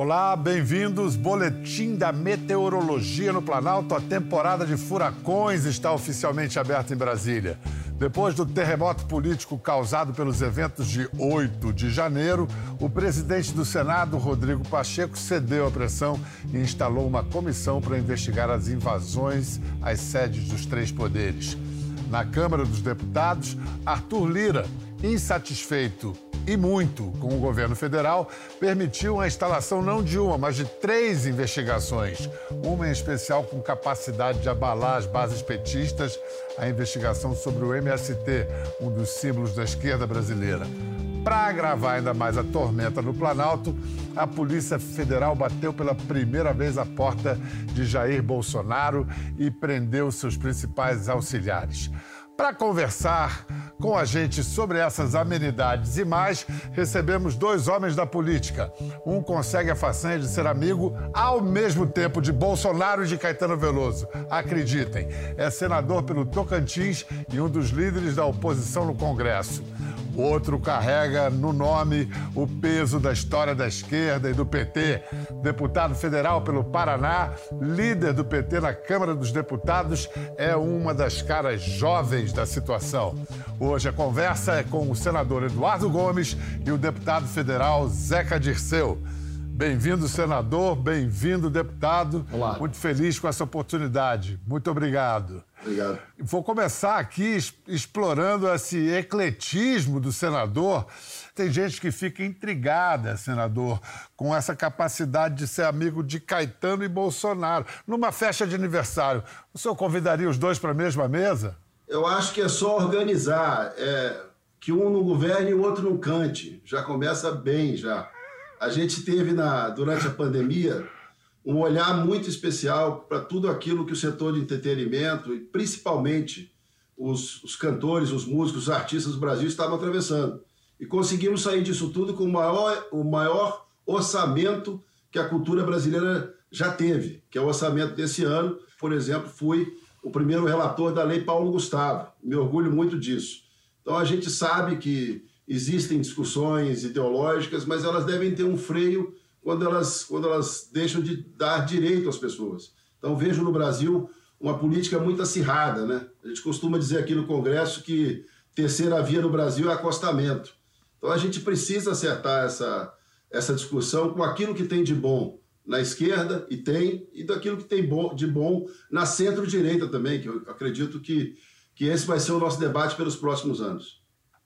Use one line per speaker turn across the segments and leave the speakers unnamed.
Olá, bem-vindos. Boletim da Meteorologia no Planalto. A temporada de furacões está oficialmente aberta em Brasília. Depois do terremoto político causado pelos eventos de 8 de janeiro, o presidente do Senado, Rodrigo Pacheco, cedeu à pressão e instalou uma comissão para investigar as invasões às sedes dos três poderes. Na Câmara dos Deputados, Arthur Lira, insatisfeito e muito com o governo federal, permitiu a instalação não de uma, mas de três investigações. Uma em especial com capacidade de abalar as bases petistas, a investigação sobre o MST, um dos símbolos da esquerda brasileira. Para agravar ainda mais a tormenta no Planalto, a Polícia Federal bateu pela primeira vez a porta de Jair Bolsonaro e prendeu seus principais auxiliares. Para conversar com a gente sobre essas amenidades e mais, recebemos dois homens da política. Um consegue a façanha de ser amigo ao mesmo tempo de Bolsonaro e de Caetano Veloso. Acreditem, é senador pelo Tocantins e um dos líderes da oposição no Congresso. Outro carrega no nome o peso da história da esquerda e do PT. Deputado federal pelo Paraná, líder do PT na Câmara dos Deputados, é uma das caras jovens da situação. Hoje a conversa é com o senador Eduardo Gomes e o deputado federal Zeca Dirceu. Bem-vindo, senador, bem-vindo, deputado.
Olá.
Muito feliz com essa oportunidade. Muito obrigado.
Obrigado.
Vou começar aqui explorando esse ecletismo do senador. Tem gente que fica intrigada, senador, com essa capacidade de ser amigo de Caetano e Bolsonaro. Numa festa de aniversário, o senhor convidaria os dois para a mesma mesa?
Eu acho que é só organizar, é, que um não governe e o outro não cante. Já começa bem, já. A gente teve na, durante a pandemia um olhar muito especial para tudo aquilo que o setor de entretenimento e principalmente os, os, cantores, os músicos, os artistas do Brasil estavam atravessando. E conseguimos sair disso tudo com o maior, o maior orçamento que a cultura brasileira já teve, que é o orçamento desse ano. Por exemplo, fui o primeiro relator da Lei Paulo Gustavo. Me orgulho muito disso. Então a gente sabe que existem discussões ideológicas, mas elas devem ter um freio quando elas, quando elas deixam de dar direito às pessoas. Então, vejo no Brasil uma política muito acirrada. Né? A gente costuma dizer aqui no Congresso que terceira via no Brasil é acostamento. Então, a gente precisa acertar essa, essa discussão com aquilo que tem de bom na esquerda, e tem, e daquilo que tem de bom na centro-direita também, que eu acredito que, que esse vai ser o nosso debate pelos próximos anos.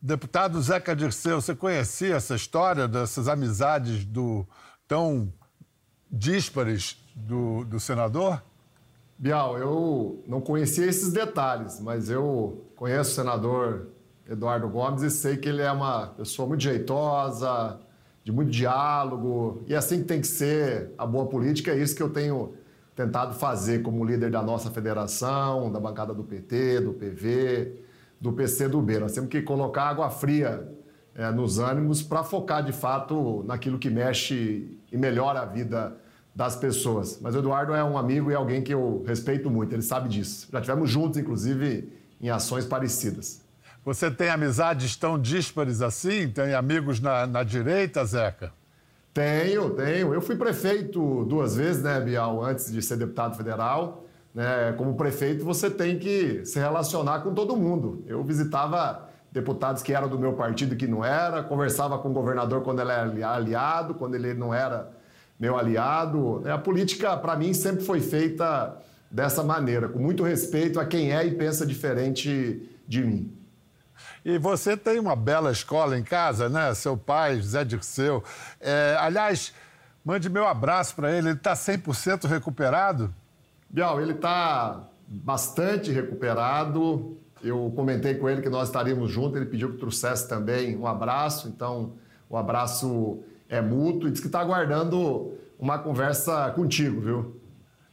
Deputado Zeca Dirceu, você conhecia essa história dessas amizades do, tão díspares do, do senador?
Bial, eu não conhecia esses detalhes, mas eu conheço o senador Eduardo Gomes e sei que ele é uma pessoa muito jeitosa, de muito diálogo, e é assim que tem que ser a boa política, é isso que eu tenho tentado fazer como líder da nossa federação, da bancada do PT, do PV, do PCdoB. Nós temos que colocar água fria é, nos ânimos para focar de fato naquilo que mexe e melhora a vida das pessoas. Mas o Eduardo é um amigo e alguém que eu respeito muito, ele sabe disso. Já tivemos juntos, inclusive, em ações parecidas.
Você tem amizades tão díspares assim? Tem amigos na, na direita, Zeca?
Tenho, tenho. Eu fui prefeito duas vezes, né, Bial, antes de ser deputado federal. Né? Como prefeito, você tem que se relacionar com todo mundo. Eu visitava deputados que eram do meu partido que não era, conversava com o governador quando ele era aliado, quando ele não era meu aliado. A política, para mim, sempre foi feita dessa maneira, com muito respeito a quem é e pensa diferente de mim.
E você tem uma bela escola em casa, né? Seu pai, Zé Dirceu. É, aliás, mande meu abraço para ele. Ele está 100% recuperado?
Bial, ele está bastante recuperado. Eu comentei com ele que nós estaríamos juntos, ele pediu que trouxesse também um abraço, então o abraço é mútuo e disse que está aguardando uma conversa contigo, viu?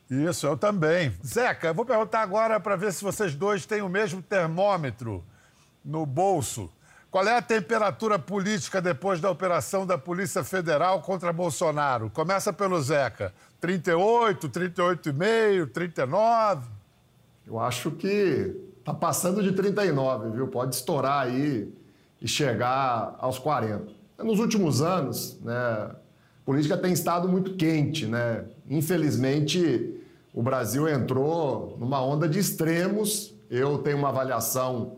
Isso, eu também. Zeca, eu vou perguntar agora para ver se vocês dois têm o mesmo termômetro no bolso. Qual é a temperatura política depois da operação da Polícia Federal contra Bolsonaro? Começa pelo Zeca. 38, 38,5, 39?
Eu acho que Tá passando de 39, viu? Pode estourar aí e chegar aos 40. Nos últimos anos, né, política tem estado muito quente, né? Infelizmente, o Brasil entrou numa onda de extremos. Eu tenho uma avaliação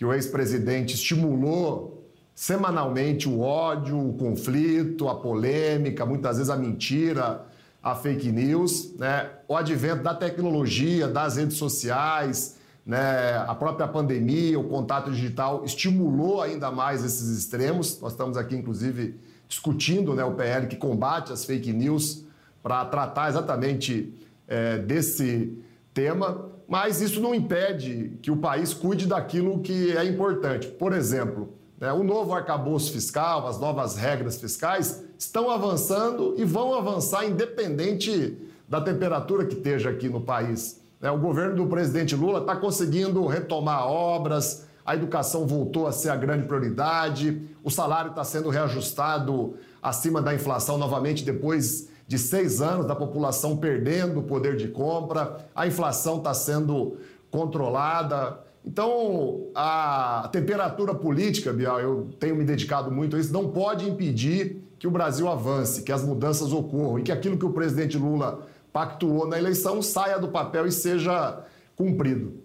que o ex-presidente estimulou semanalmente o ódio, o conflito, a polêmica, muitas vezes a mentira, a fake news, né? O advento da tecnologia, das redes sociais, né? A própria pandemia, o contato digital estimulou ainda mais esses extremos. Nós estamos aqui, inclusive, discutindo né, o PL que combate as fake news para tratar exatamente é, desse tema, mas isso não impede que o país cuide daquilo que é importante. Por exemplo, né, o novo arcabouço fiscal, as novas regras fiscais estão avançando e vão avançar independente da temperatura que esteja aqui no país. Né, o governo do presidente Lula está conseguindo retomar obras, a educação voltou a ser a grande prioridade, o salário está sendo reajustado acima da inflação novamente depois de seis anos da população perdendo o poder de compra, a inflação está sendo controlada. Então, a temperatura política, Bial, eu tenho me dedicado muito a isso, não pode impedir que o Brasil avance, que as mudanças ocorram e que aquilo que o presidente Lula pactuou na eleição saia do papel e seja cumprido.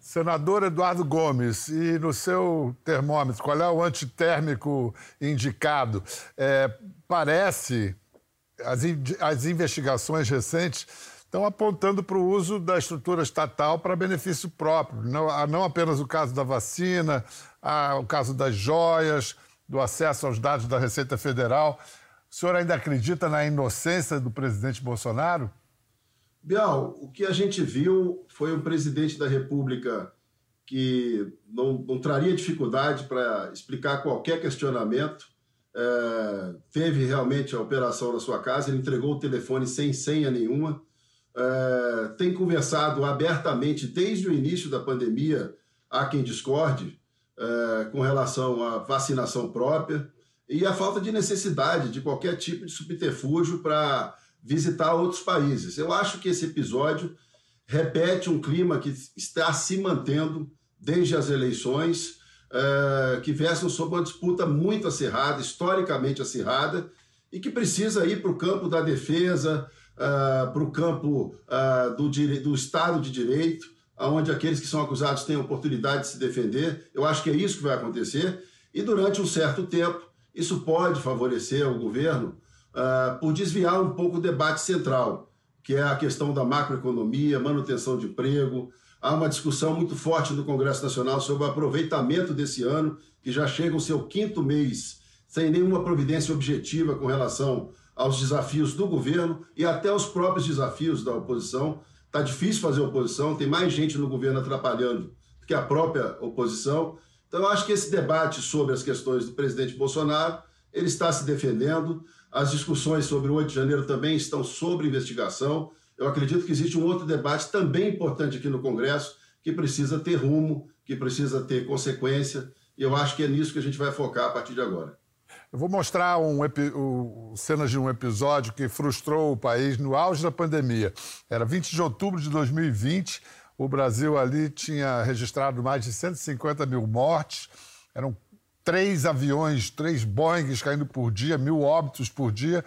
Senador Eduardo Gomes, e no seu termômetro, qual é o antitérmico indicado? É, parece, as, as investigações recentes estão apontando para o uso da estrutura estatal para benefício próprio. Não, não apenas o caso da vacina, o caso das joias, do acesso aos dados da Receita Federal. O senhor ainda acredita na inocência do presidente Bolsonaro?
Bial, o que a gente viu foi um presidente da República que não, não traria dificuldade para explicar qualquer questionamento. É, teve realmente a operação na sua casa, ele entregou o telefone sem senha nenhuma. É, tem conversado abertamente desde o início da pandemia, há quem discorde, é, com relação à vacinação própria e a falta de necessidade de qualquer tipo de subterfúgio para visitar outros países. Eu acho que esse episódio repete um clima que está se mantendo desde as eleições, uh, que versam sob uma disputa muito acirrada, historicamente acirrada, e que precisa ir para o campo da defesa, uh, para o campo uh, do, do Estado de Direito, onde aqueles que são acusados têm oportunidade de se defender. Eu acho que é isso que vai acontecer. E durante um certo tempo, isso pode favorecer o governo uh, por desviar um pouco o debate central, que é a questão da macroeconomia, manutenção de emprego. Há uma discussão muito forte no Congresso Nacional sobre o aproveitamento desse ano, que já chega ao seu quinto mês sem nenhuma providência objetiva com relação aos desafios do governo e até os próprios desafios da oposição. Está difícil fazer oposição, tem mais gente no governo atrapalhando do que a própria oposição. Então, eu acho que esse debate sobre as questões do presidente Bolsonaro, ele está se defendendo. As discussões sobre o 8 de janeiro também estão sob investigação. Eu acredito que existe um outro debate também importante aqui no Congresso, que precisa ter rumo, que precisa ter consequência, e eu acho que é nisso que a gente vai focar a partir de agora.
Eu vou mostrar um, um, cenas de um episódio que frustrou o país no auge da pandemia. Era 20 de outubro de 2020, o Brasil ali tinha registrado mais de 150 mil mortes, eram três aviões, três Boeings caindo por dia, mil óbitos por dia.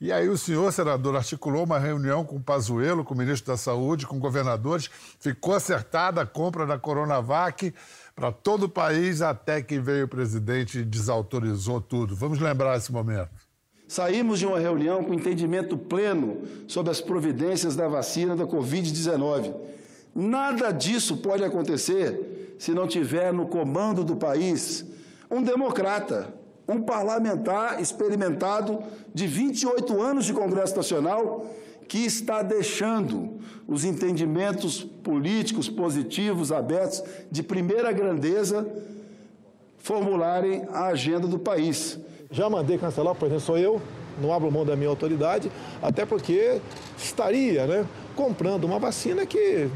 E aí o senhor, senador, articulou uma reunião com o Pazuello, com o ministro da Saúde, com governadores. Ficou acertada a compra da Coronavac para todo o país, até que veio o presidente e desautorizou tudo. Vamos lembrar esse momento.
Saímos de uma reunião com entendimento pleno sobre as providências da vacina da Covid-19. Nada disso pode acontecer se não tiver no comando do país um democrata, um parlamentar experimentado de 28 anos de Congresso Nacional que está deixando os entendimentos políticos positivos, abertos, de primeira grandeza, formularem a agenda do país.
Já mandei cancelar, por exemplo, sou eu, não abro mão da minha autoridade, até porque estaria né, comprando uma vacina que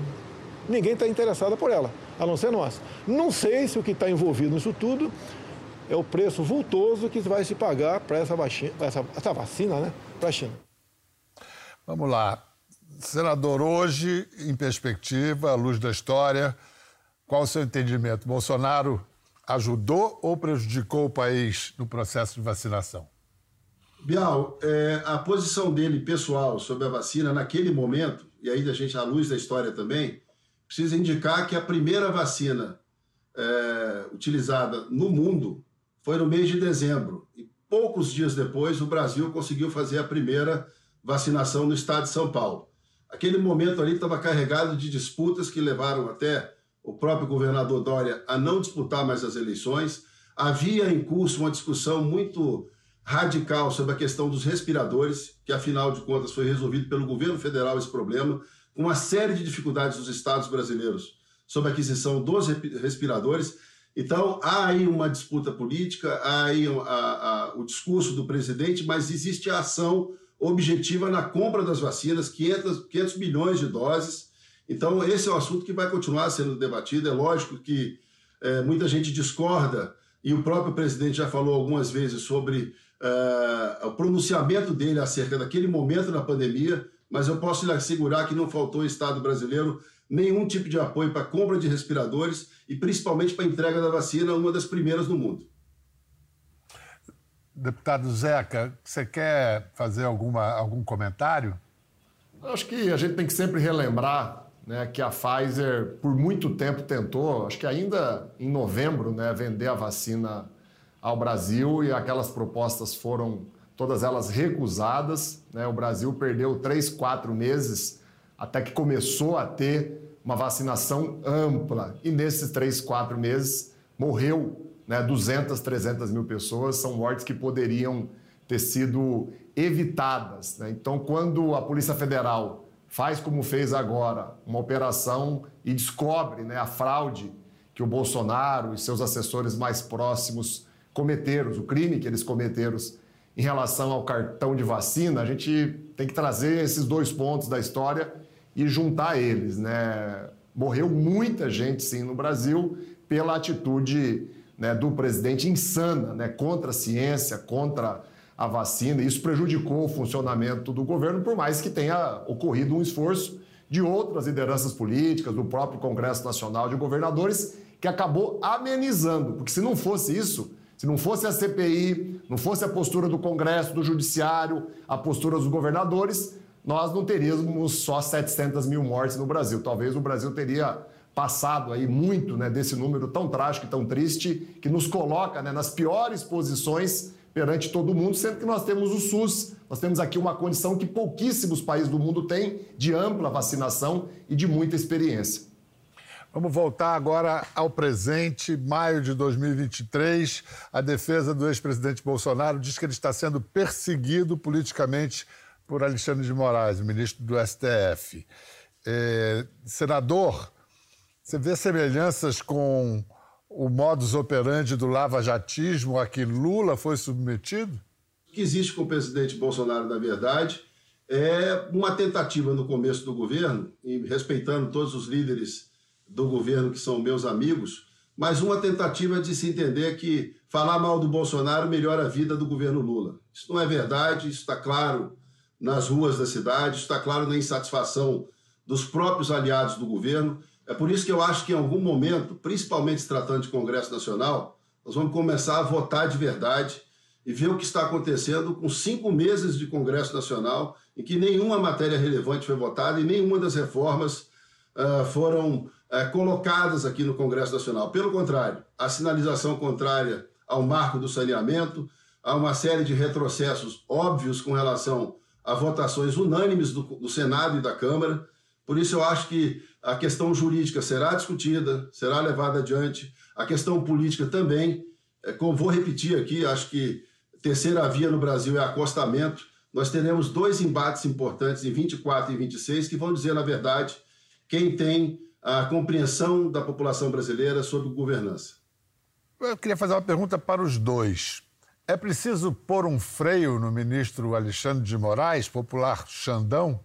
ninguém está interessado por ela, a não ser nós. Não sei se o que está envolvido nisso tudo é o preço vultoso que vai se pagar para essa, essa, essa vacina né, para a China.
Vamos lá. Senador, hoje, em perspectiva, à luz da história, qual o seu entendimento? Bolsonaro ajudou ou prejudicou o país no processo de vacinação?
Bial, é, a posição dele pessoal sobre a vacina naquele momento, e aí a gente, à luz da história também, precisa indicar que a primeira vacina é, utilizada no mundo foi no mês de dezembro. E poucos dias depois, o Brasil conseguiu fazer a primeira vacinação no estado de São Paulo. Aquele momento ali estava carregado de disputas que levaram até o próprio governador Dória a não disputar mais as eleições. Havia em curso uma discussão muito radical sobre a questão dos respiradores, que afinal de contas foi resolvido pelo governo federal esse problema, com uma série de dificuldades dos estados brasileiros sobre a aquisição dos respiradores. Então, há aí uma disputa política, há aí a, a, o discurso do presidente, mas existe a ação objetiva na compra das vacinas, 500, 500 milhões de doses. Então, esse é um assunto que vai continuar sendo debatido. É lógico que é, muita gente discorda, e o próprio presidente já falou algumas vezes sobre uh, o pronunciamento dele acerca daquele momento na pandemia, mas eu posso lhe assegurar que não faltou ao Estado brasileiro nenhum tipo de apoio para a compra de respiradores e principalmente para a entrega da vacina, uma das primeiras no mundo.
Deputado Zeca, você quer fazer alguma, algum comentário?
Acho que a gente tem que sempre relembrar né, que a Pfizer, por muito tempo, tentou, acho que ainda em novembro, né, vender a vacina ao Brasil e aquelas propostas foram todas elas recusadas. Né? O Brasil perdeu três, quatro meses até que começou a ter uma vacinação ampla. E nesses três, quatro meses morreu né, 200, 300 mil pessoas, são mortes que poderiam ter sido evitadas. Né? Então, quando a Polícia Federal faz como fez agora, uma operação e descobre né, a fraude que o Bolsonaro e seus assessores mais próximos cometeram, o crime que eles cometeram em relação ao cartão de vacina, a gente tem que trazer esses dois pontos da história e juntar eles. Né? Morreu muita gente, sim, no Brasil pela atitude né, do presidente insana né, contra a ciência, contra a vacina. Isso prejudicou o funcionamento do governo, por mais que tenha ocorrido um esforço de outras lideranças políticas, do próprio Congresso Nacional de Governadores, que acabou amenizando. Porque se não fosse isso, se não fosse a CPI, não fosse a postura do Congresso, do Judiciário, a postura dos governadores, nós não teríamos só 700 mil mortes no Brasil. Talvez o Brasil teria passado aí muito né, desse número tão trágico e tão triste, que nos coloca né, nas piores posições perante todo mundo, sendo que nós temos o SUS, nós temos aqui uma condição que pouquíssimos países do mundo têm de ampla vacinação e de muita experiência.
Vamos voltar agora ao presente, maio de 2023. A defesa do ex-presidente Bolsonaro diz que ele está sendo perseguido politicamente por Alexandre de Moraes, ministro do STF. É, senador, você vê semelhanças com o modus operandi do lava-jatismo a que Lula foi submetido?
O que existe com o presidente Bolsonaro, na verdade, é uma tentativa no começo do governo, e respeitando todos os líderes do governo que são meus amigos, mas uma tentativa de se entender que falar mal do Bolsonaro melhora a vida do governo Lula. Isso não é verdade, isso está claro nas ruas da cidade, está claro na insatisfação dos próprios aliados do governo. É por isso que eu acho que em algum momento, principalmente se tratando de Congresso Nacional, nós vamos começar a votar de verdade e ver o que está acontecendo com cinco meses de Congresso Nacional, em que nenhuma matéria relevante foi votada e nenhuma das reformas uh, foram uh, colocadas aqui no Congresso Nacional. Pelo contrário, a sinalização contrária ao marco do saneamento, há uma série de retrocessos óbvios com relação a votações unânimes do, do Senado e da Câmara. Por isso, eu acho que a questão jurídica será discutida, será levada adiante, a questão política também. É, como vou repetir aqui, acho que terceira via no Brasil é acostamento. Nós teremos dois embates importantes em 24 e 26 que vão dizer, na verdade, quem tem a compreensão da população brasileira sobre governança.
Eu queria fazer uma pergunta para os dois. É preciso pôr um freio no ministro Alexandre de Moraes, popular Xandão?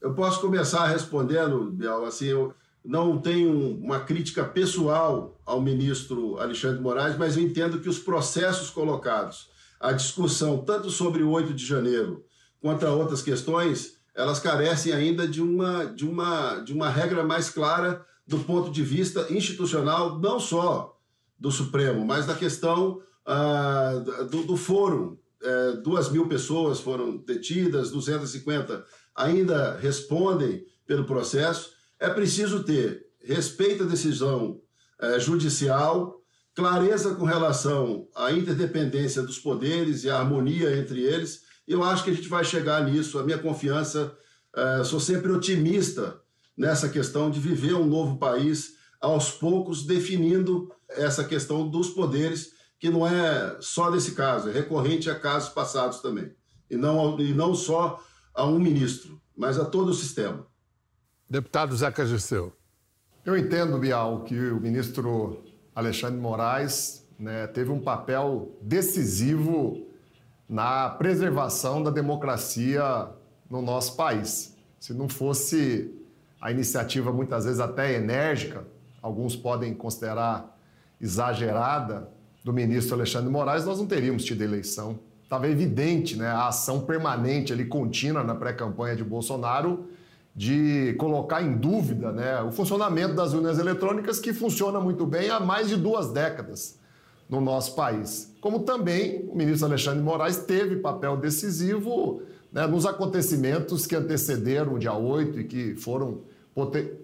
Eu posso começar respondendo, Biel, assim, eu não tenho uma crítica pessoal ao ministro Alexandre de Moraes, mas eu entendo que os processos colocados, a discussão tanto sobre o 8 de janeiro quanto a outras questões, elas carecem ainda de uma, de uma, de uma regra mais clara do ponto de vista institucional, não só do Supremo, mas da questão ah, do, do fórum é, 2 mil pessoas foram detidas, 250 ainda respondem pelo processo. É preciso ter respeito à decisão é, judicial, clareza com relação à interdependência dos poderes e à harmonia entre eles. Eu acho que a gente vai chegar nisso. A minha confiança, é, sou sempre otimista nessa questão de viver um novo país, aos poucos definindo essa questão dos poderes, que não é só desse caso, é recorrente a casos passados também. E não, e não só a um ministro, mas a todo o sistema.
Deputado Zeca Gisseu.
Eu entendo, Bial, que o ministro Alexandre Moraes né, teve um papel decisivo na preservação da democracia no nosso país. Se não fosse a iniciativa, muitas vezes até enérgica, alguns podem considerar exagerada, do ministro Alexandre Moraes, nós não teríamos tido eleição. Estava evidente né, a ação permanente ali, contínua na pré-campanha de Bolsonaro, de colocar em dúvida né, o funcionamento das urnas eletrônicas, que funciona muito bem há mais de duas décadas no nosso país. Como também o ministro Alexandre de Moraes teve papel decisivo né, nos acontecimentos que antecederam o dia 8 e que foram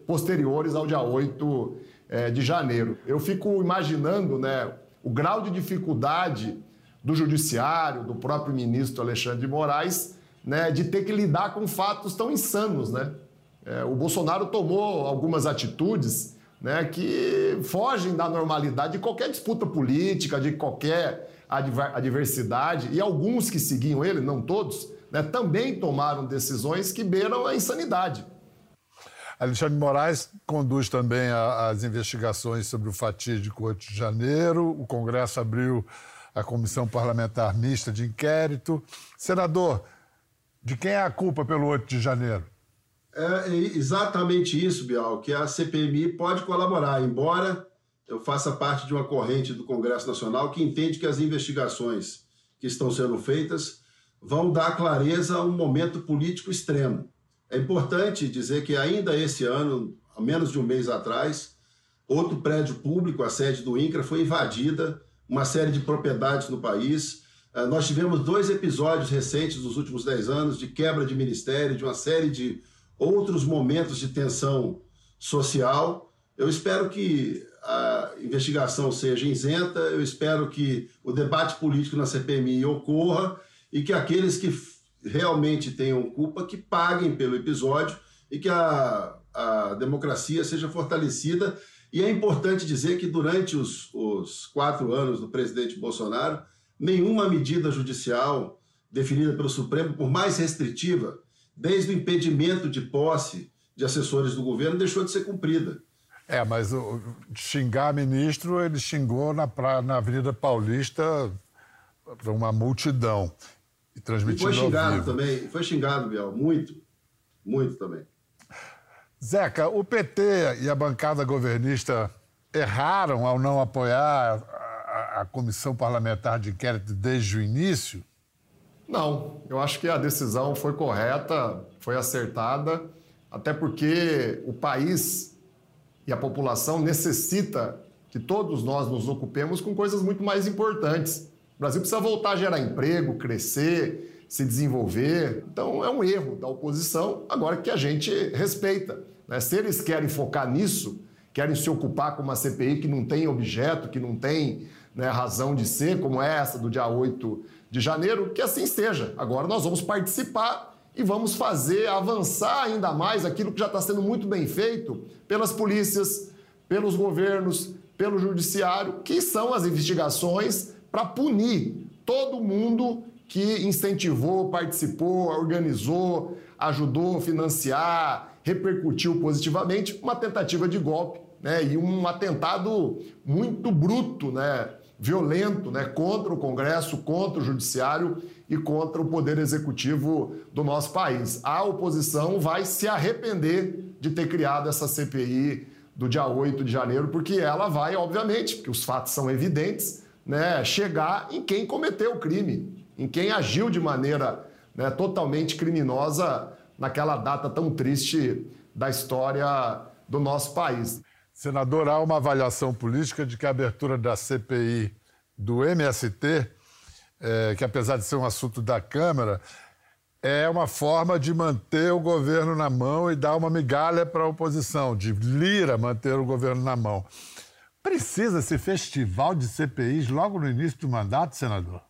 posteriores ao dia 8 é, de janeiro. Eu fico imaginando né, o grau de dificuldade do judiciário, do próprio ministro Alexandre de Moraes, né, de ter que lidar com fatos tão insanos. Né? É, o Bolsonaro tomou algumas atitudes né, que fogem da normalidade de qualquer disputa política, de qualquer adversidade, e alguns que seguiam ele, não todos, né, também tomaram decisões que beiram a insanidade.
Alexandre Moraes conduz também a, as investigações sobre o fatídico 8 de janeiro. O Congresso abriu a Comissão Parlamentar Mista de Inquérito. Senador, de quem é a culpa pelo 8 de janeiro?
É exatamente isso, Bial, que a CPMI pode colaborar, embora eu faça parte de uma corrente do Congresso Nacional que entende que as investigações que estão sendo feitas vão dar clareza a um momento político extremo. É importante dizer que ainda esse ano, há menos de um mês atrás, outro prédio público, a sede do INCRA, foi invadida, uma série de propriedades no país, eh, nós tivemos dois episódios recentes dos últimos dez anos de quebra de ministério, de uma série de outros momentos de tensão social. Eu espero que a investigação seja isenta, eu espero que o debate político na CPMI ocorra e que aqueles que realmente tenham culpa, que paguem pelo episódio e que a, a democracia seja fortalecida. E é importante dizer que durante os, os quatro anos do presidente Bolsonaro, nenhuma medida judicial definida pelo Supremo, por mais restritiva, desde o impedimento de posse de assessores do governo, deixou de ser cumprida.
É, mas o, xingar ministro, ele xingou na, pra, na Avenida Paulista para uma multidão. E transmitindo
e foi xingado também, foi xingado, Biel, muito, muito também.
Zeca, o PT e a bancada governista erraram ao não apoiar a, comissão parlamentar de inquérito desde o início?
Não, eu acho que a decisão foi correta, foi acertada, até porque o país e a população necessita que todos nós nos ocupemos com coisas muito mais importantes. O Brasil precisa voltar a gerar emprego, crescer, se desenvolver. Então é um erro da oposição, agora que a gente respeita. Né? Se eles querem focar nisso, querem se ocupar com uma CPI que não tem objeto, que não tem né, razão de ser, como é essa do dia 8 de janeiro, que assim seja. Agora nós vamos participar e vamos fazer avançar ainda mais aquilo que já está sendo muito bem feito pelas polícias, pelos governos, pelo judiciário, que são as investigações para punir todo mundo que incentivou, participou, organizou, ajudou, financiar, repercutiu positivamente uma tentativa de golpe né, e um atentado muito bruto, né, violento né, contra o Congresso, contra o Judiciário e contra o Poder Executivo do nosso país. A oposição vai se arrepender de ter criado essa CPI do dia 8 de janeiro, porque ela vai, obviamente, porque os fatos são evidentes, né, chegar em quem cometeu o crime, em quem agiu de maneira né, totalmente criminosa naquela data tão triste da história do nosso país.
Senador, há uma avaliação política de que a abertura da CPI do MST é, que apesar de ser um assunto da Câmara, é uma forma de manter o governo na mão e dar uma migalha para a oposição, de Lira manter o governo na mão. Precisa esse festival de CPIs logo no início do mandato, senador?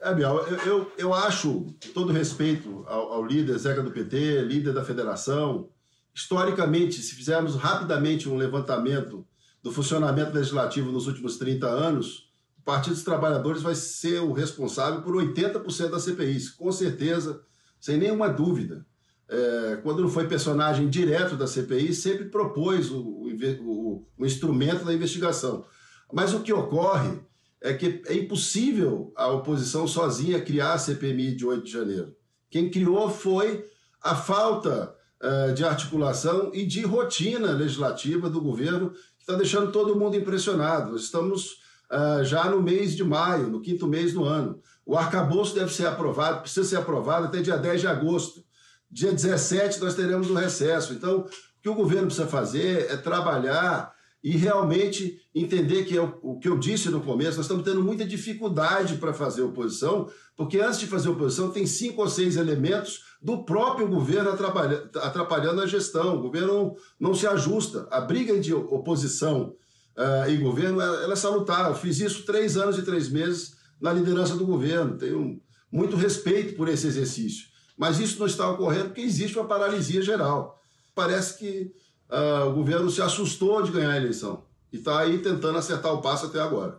É, Biel, eu, eu, eu acho, todo respeito ao, ao líder Zeca do PT, líder da federação, historicamente, se fizermos rapidamente um levantamento do funcionamento legislativo nos últimos 30 anos, o Partido dos Trabalhadores vai ser o responsável por 80% das CPIs, com certeza, sem nenhuma dúvida. É, quando não foi personagem direto da CPI, sempre propôs o, o, o instrumento da investigação. Mas o que ocorre é que é impossível a oposição sozinha criar a CPMI de 8 de janeiro. Quem criou foi a falta uh, de articulação e de rotina legislativa do governo, que está deixando todo mundo impressionado. Nós estamos uh, já no mês de maio, no quinto mês do ano. O arcabouço deve ser aprovado, precisa ser aprovado até dia 10 de agosto. Dia 17 nós teremos um recesso. Então, o que o governo precisa fazer é trabalhar e realmente entender que eu, o que eu disse no começo, nós estamos tendo muita dificuldade para fazer oposição, porque antes de fazer oposição tem cinco ou seis elementos do próprio governo atrapalhando, atrapalhando a gestão. O governo não, não se ajusta. A briga de oposição uh, e governo ela é salutar. Eu fiz isso três anos e três meses na liderança do governo. Tenho muito respeito por esse exercício. Mas isso não está ocorrendo porque existe uma paralisia geral. Parece que uh, o governo se assustou de ganhar a eleição e está aí tentando acertar o passo até agora.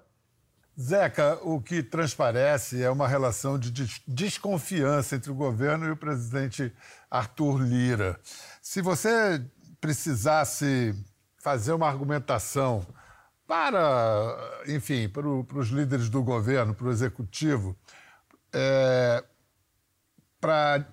Zeca, o que transparece é uma relação de desconfiança entre o governo e o presidente Arthur Lira. Se você precisasse fazer uma argumentação para, enfim, para, o, para os líderes do governo, para o executivo, é, para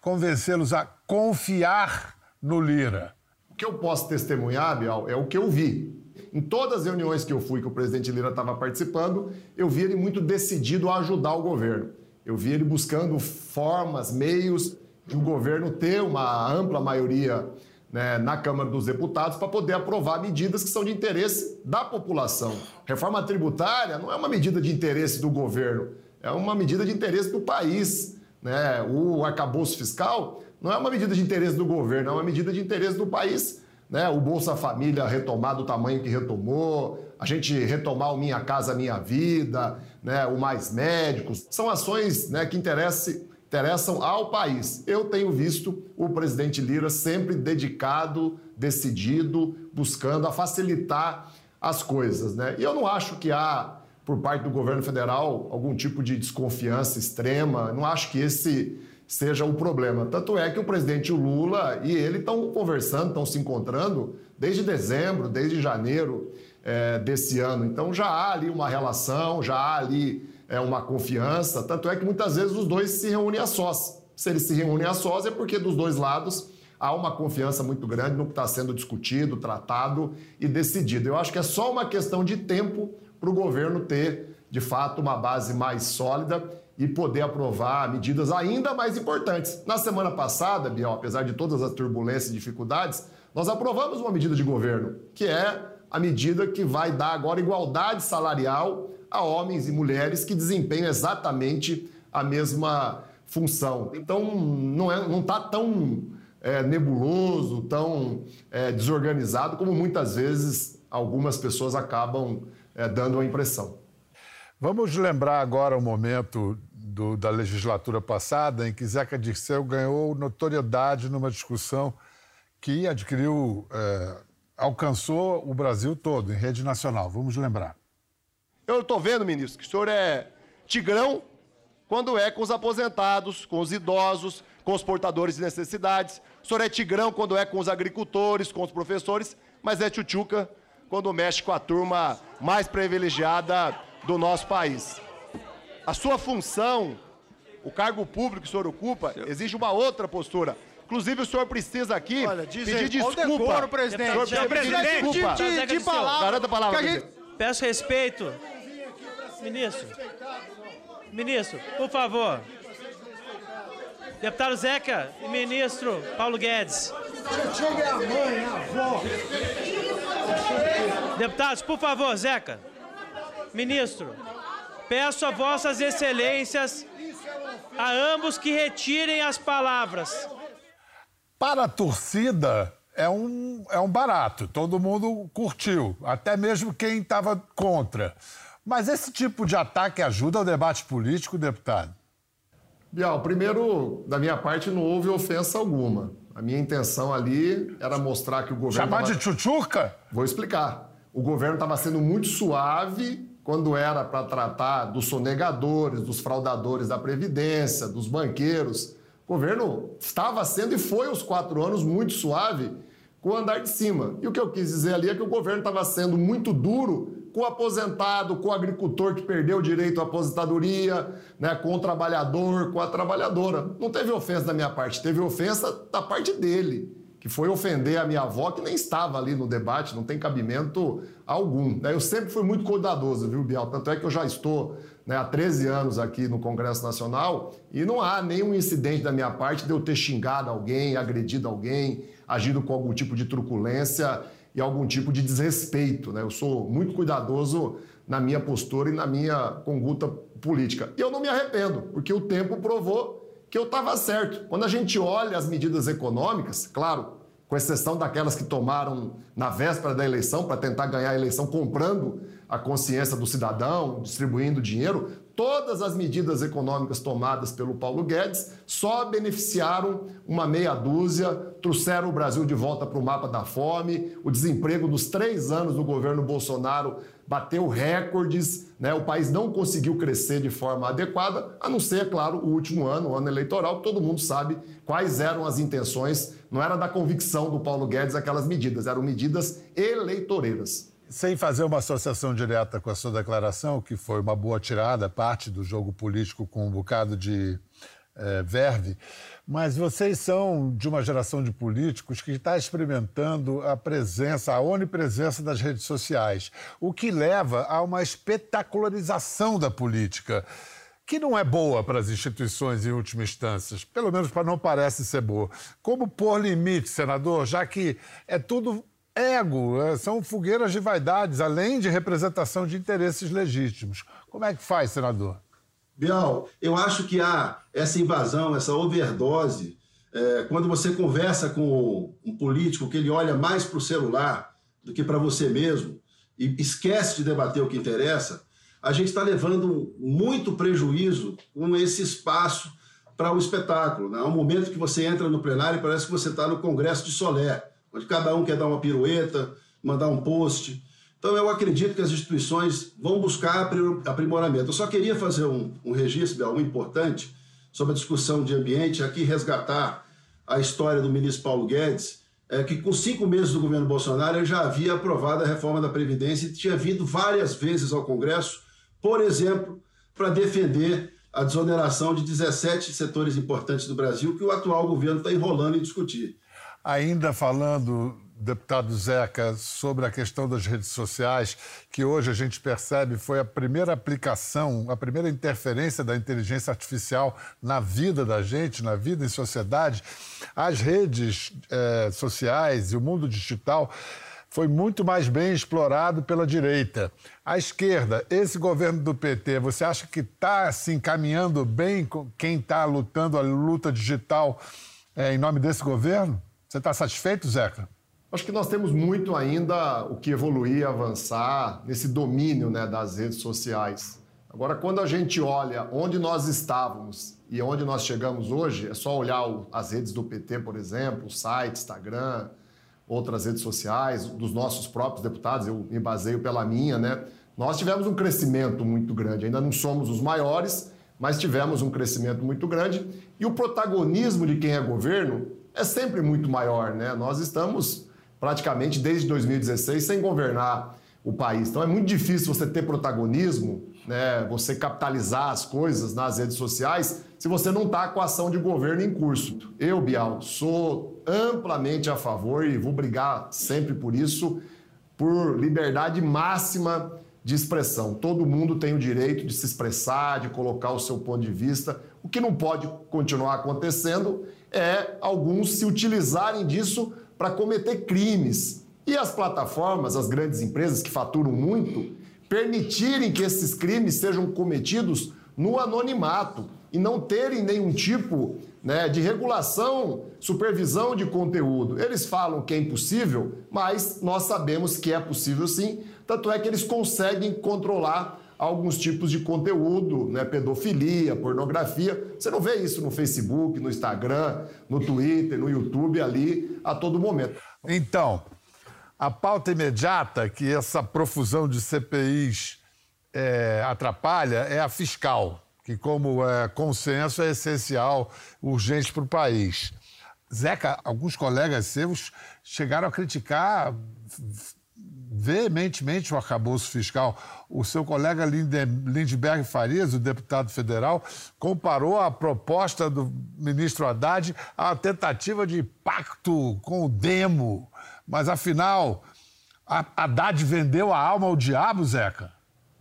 convencê-los a confiar no Lira,
o que eu posso testemunhar, Bial, é o que eu vi. Em todas as reuniões que eu fui, que o presidente Lira estava participando, eu vi ele muito decidido a ajudar o governo. Eu vi ele buscando formas, meios de o governo ter uma ampla maioria né, na Câmara dos Deputados para poder aprovar medidas que são de interesse da população. Reforma tributária não é uma medida de interesse do governo, é uma medida de interesse do país. Né? O arcabouço fiscal não é uma medida de interesse do governo, é uma medida de interesse do país. Né? O Bolsa Família retomar do tamanho que retomou, a gente retomar o Minha Casa Minha Vida, né? o Mais Médicos. São ações né, que interessam, interessam ao país. Eu tenho visto o presidente Lira sempre dedicado, decidido, buscando a facilitar as coisas. Né? E eu não acho que há, por parte do governo federal, algum tipo de desconfiança extrema. Não acho que esse seja o problema. Tanto é que o presidente Lula e ele estão conversando, estão se encontrando desde dezembro, desde janeiro é, desse ano. Então já há ali uma relação, já há ali é, uma confiança. Tanto é que muitas vezes os dois se reúnem a sós. Se eles se reúnem a sós é porque dos dois lados há uma confiança muito grande no que está sendo discutido, tratado e decidido. Eu acho que é só uma questão de tempo para o governo ter, de fato, uma base mais sólida e poder aprovar medidas ainda mais importantes. Na semana passada, Biel, apesar de todas as turbulências e dificuldades, nós aprovamos uma medida de governo, que é a medida que vai dar agora igualdade salarial a homens e mulheres que desempenham exatamente a mesma função. Então, não está não tá tão é, nebuloso, tão é, desorganizado como muitas vezes algumas pessoas acabam é, dando a impressão.
Vamos lembrar agora o momento do, da legislatura passada em que Zeca Dirceu ganhou notoriedade numa discussão que adquiriu, é, alcançou o Brasil todo, em rede nacional. Vamos lembrar.
Eu estou vendo, ministro, que o senhor é tigrão quando é com os aposentados, com os idosos, com os portadores de necessidades. O senhor é tigrão quando é com os agricultores, com os professores, mas é tchutchuca quando mexe com a turma mais privilegiada do nosso país. A sua função, o cargo público que o senhor ocupa, exige uma outra postura. Inclusive, o senhor precisa aqui Olha, pedir desculpa. Decoro,
presidente. O senhor
pedir desculpa.
De, de, de palavra.
Garanta a palavra.
Gente...
Peço respeito. Ministro. Ministro, por favor. Deputado Zeca e ministro Paulo Guedes.
Chegue a mãe, a avó.
Deputados, por favor, Zeca. Ministro, Peço a vossas excelências, a ambos que retirem as palavras.
Para a torcida, é um, é um barato. Todo mundo curtiu, até mesmo quem estava contra. Mas esse tipo de ataque ajuda o debate político, deputado?
Bial, primeiro, da minha parte, não houve ofensa alguma. A minha intenção ali era mostrar que o governo.
Chamar
tava...
de tchutchuca?
Vou explicar. O governo estava sendo muito suave quando era para tratar dos sonegadores, dos fraudadores da Previdência, dos banqueiros. O governo estava sendo e foi os quatro anos muito suave com o andar de cima. E o que eu quis dizer ali é que o governo estava sendo muito duro com o aposentado, com o agricultor que perdeu o direito à aposentadoria, né, com o trabalhador, com a trabalhadora. Não teve ofensa da minha parte, teve ofensa da parte dele que foi ofender a minha avó, que nem estava ali no debate, não tem cabimento algum. Né? Eu sempre fui muito cuidadoso, viu, Biel? Tanto é que eu já estou né, há 13 anos aqui no Congresso Nacional e não há nenhum incidente da minha parte de eu ter xingado alguém, agredido alguém, agido com algum tipo de truculência e algum tipo de desrespeito. Né? Eu sou muito cuidadoso na minha postura e na minha conduta política. E eu não me arrependo, porque o tempo provou que eu estava certo. Quando a gente olha as medidas econômicas, claro, com exceção daquelas que tomaram na véspera da eleição para tentar ganhar a eleição comprando a consciência do cidadão, distribuindo dinheiro, todas as medidas econômicas tomadas pelo Paulo Guedes só beneficiaram uma meia dúzia, trouxeram o Brasil de volta para o mapa da fome, o desemprego dos três anos do governo Bolsonaro bateu recordes, né? o país não conseguiu crescer de forma adequada, a não ser, claro, o último ano, o ano eleitoral, que todo mundo sabe quais eram as intenções, não era da convicção do Paulo Guedes aquelas medidas, eram medidas eleitoreiras.
Sem fazer uma associação direta com a sua declaração, que foi uma boa tirada, parte do jogo político com um bocado de é, verve, mas vocês são de uma geração de políticos que está experimentando a presença, a onipresença das redes sociais, o que leva a uma espetacularização da política, que não é boa para as instituições em última instância, pelo menos para não parece ser boa. Como pôr limite, senador, já que é tudo ego, é, são fogueiras de vaidades, além de representação de interesses legítimos. Como é que faz, senador?
Bial, eu acho que há essa invasão, essa overdose, é, quando você conversa com um político que ele olha mais para o celular do que para você mesmo e esquece de debater o que interessa, a gente está levando muito prejuízo com esse espaço para o espetáculo. Né? Há um momento que você entra no plenário e parece que você está no Congresso de Solé, onde cada um quer dar uma pirueta, mandar um post. Então, eu acredito que as instituições vão buscar aprimoramento. Eu só queria fazer um, um registro, algo importante, sobre a discussão de ambiente, aqui resgatar a história do ministro Paulo Guedes, é, que com cinco meses do governo Bolsonaro ele já havia aprovado a reforma da Previdência e tinha vindo várias vezes ao Congresso, por exemplo, para defender a desoneração de 17 setores importantes do Brasil que o atual governo está enrolando em discutir.
Ainda falando deputado Zeca, sobre a questão das redes sociais, que hoje a gente percebe foi a primeira aplicação, a primeira interferência da inteligência artificial na vida da gente, na vida em sociedade. As redes eh, sociais e o mundo digital foi muito mais bem explorado pela direita. A esquerda, esse governo do PT, você acha que está se encaminhando bem com quem está lutando a luta digital eh, em nome desse governo? Você está satisfeito, Zeca?
Acho que nós temos muito ainda o que evoluir avançar nesse domínio né, das redes sociais. Agora, quando a gente olha onde nós estávamos e onde nós chegamos hoje, é só olhar as redes do PT, por exemplo, o site, Instagram, outras redes sociais, dos nossos próprios deputados, eu me baseio pela minha, né? Nós tivemos um crescimento muito grande, ainda não somos os maiores, mas tivemos um crescimento muito grande e o protagonismo de quem é governo é sempre muito maior, né? Nós estamos praticamente desde 2016 sem governar o país. Então é muito difícil você ter protagonismo, né, você capitalizar as coisas nas redes sociais, se você não está com a ação de governo em curso. Eu, Bial, sou amplamente a favor e vou brigar sempre por isso, por liberdade máxima de expressão. Todo mundo tem o direito de se expressar, de colocar o seu ponto de vista. O que não pode continuar acontecendo é alguns se utilizarem disso para cometer crimes. E as plataformas, as grandes empresas que faturam muito, permitirem que esses crimes sejam cometidos no anonimato e não terem nenhum tipo né, de regulação, supervisão de conteúdo. Eles falam que é impossível, mas nós sabemos que é possível sim. Tanto é que eles conseguem controlar alguns tipos de conteúdo, né, pedofilia, pornografia. Você não vê isso no Facebook, no Instagram, no Twitter, no YouTube ali a todo momento.
Então, a pauta imediata que essa profusão de CPIs é, atrapalha é a fiscal que, como é, consenso, é essencial, urgente para o país. Zeca, alguns colegas seus chegaram a criticar veementemente o arcabouço fiscal. O seu colega Lindbergh Farias, o deputado federal, comparou a proposta do ministro Haddad à tentativa de pacto com o demo. Mas, afinal, Haddad vendeu a alma ao diabo, Zeca?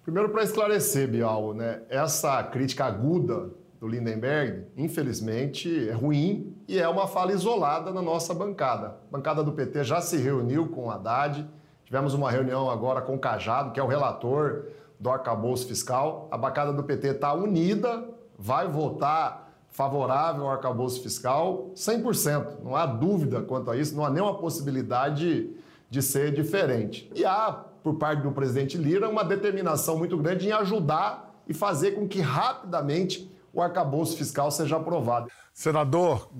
Primeiro, para esclarecer, Bial, né, essa crítica aguda do Lindenberg, infelizmente, é ruim e é uma fala isolada na nossa bancada. A bancada do PT já se reuniu com o Haddad, tivemos uma reunião agora com o Cajado, que é o relator do arcabouço fiscal. A bancada do PT está unida, vai votar favorável ao arcabouço fiscal 100%. Não há dúvida quanto a isso, não há nenhuma possibilidade de ser diferente. E há por parte do presidente Lira, uma determinação muito grande em ajudar e fazer com que rapidamente o arcabouço fiscal seja aprovado.
Senador,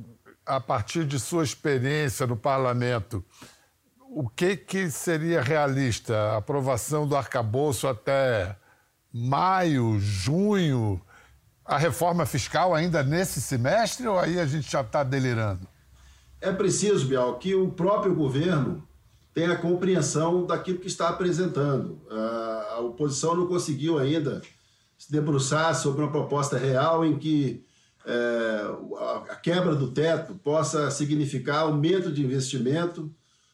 a partir de sua experiência no parlamento, o que, que seria realista? A aprovação do arcabouço até maio, junho? A reforma fiscal ainda nesse semestre ou aí a gente já está delirando?
É preciso, Bial, que o próprio governo tem a compreensão daquilo que está apresentando. A oposição não conseguiu ainda se debruçar sobre uma proposta real em que é, a quebra do teto possa significar aumento de investimento,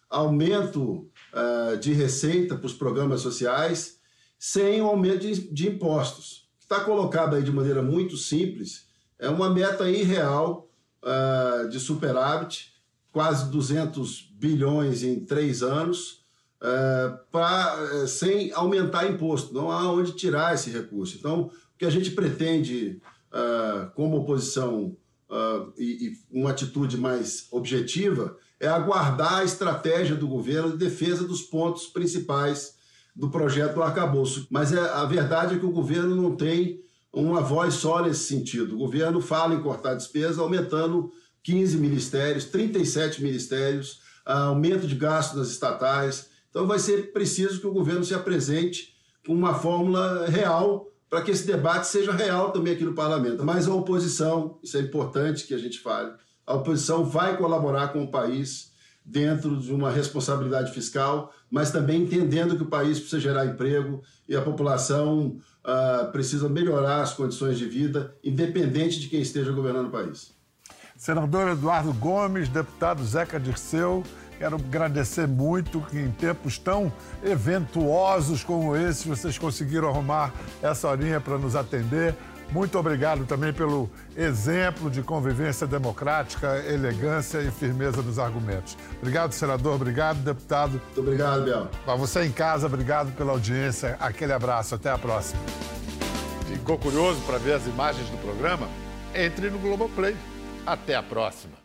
aumento é, de receita para os programas sociais, sem um aumento de, de impostos. O está colocado aí de maneira muito simples é uma meta irreal é, de superávit, quase 200 bilhões em três anos, é, pra, sem aumentar imposto. Não há onde tirar esse recurso. Então, o que a gente pretende, como oposição, e, e uma atitude mais objetiva, é aguardar a estratégia do governo de defesa dos pontos principais do projeto do arcabouço. Mas é, a verdade é que o governo não tem uma voz só nesse sentido. O governo fala em cortar despesa, aumentando 15 ministérios, 37 ministérios, aumento de gastos nas estatais. Então vai ser preciso que o governo se apresente com uma fórmula real para que esse debate seja real também aqui no parlamento. Mas a oposição, isso é importante que a gente fale, a oposição vai colaborar com o país dentro de uma responsabilidade fiscal, mas também entendendo que o país precisa gerar emprego e a população uh, precisa melhorar as condições de vida, independente de quem esteja governando o país.
Senador Eduardo Gomes, deputado Zeca Dirceu, quero agradecer muito que em tempos tão eventuosos como esse, vocês conseguiram arrumar essa horinha para nos atender. Muito obrigado também pelo exemplo de convivência democrática, elegância e firmeza nos argumentos. Obrigado, senador. Obrigado, deputado.
Muito obrigado, Biel.
Para você em casa, obrigado pela audiência. Aquele abraço. Até a próxima. Ficou curioso para ver as imagens do programa? Entre no Globoplay. Até a próxima!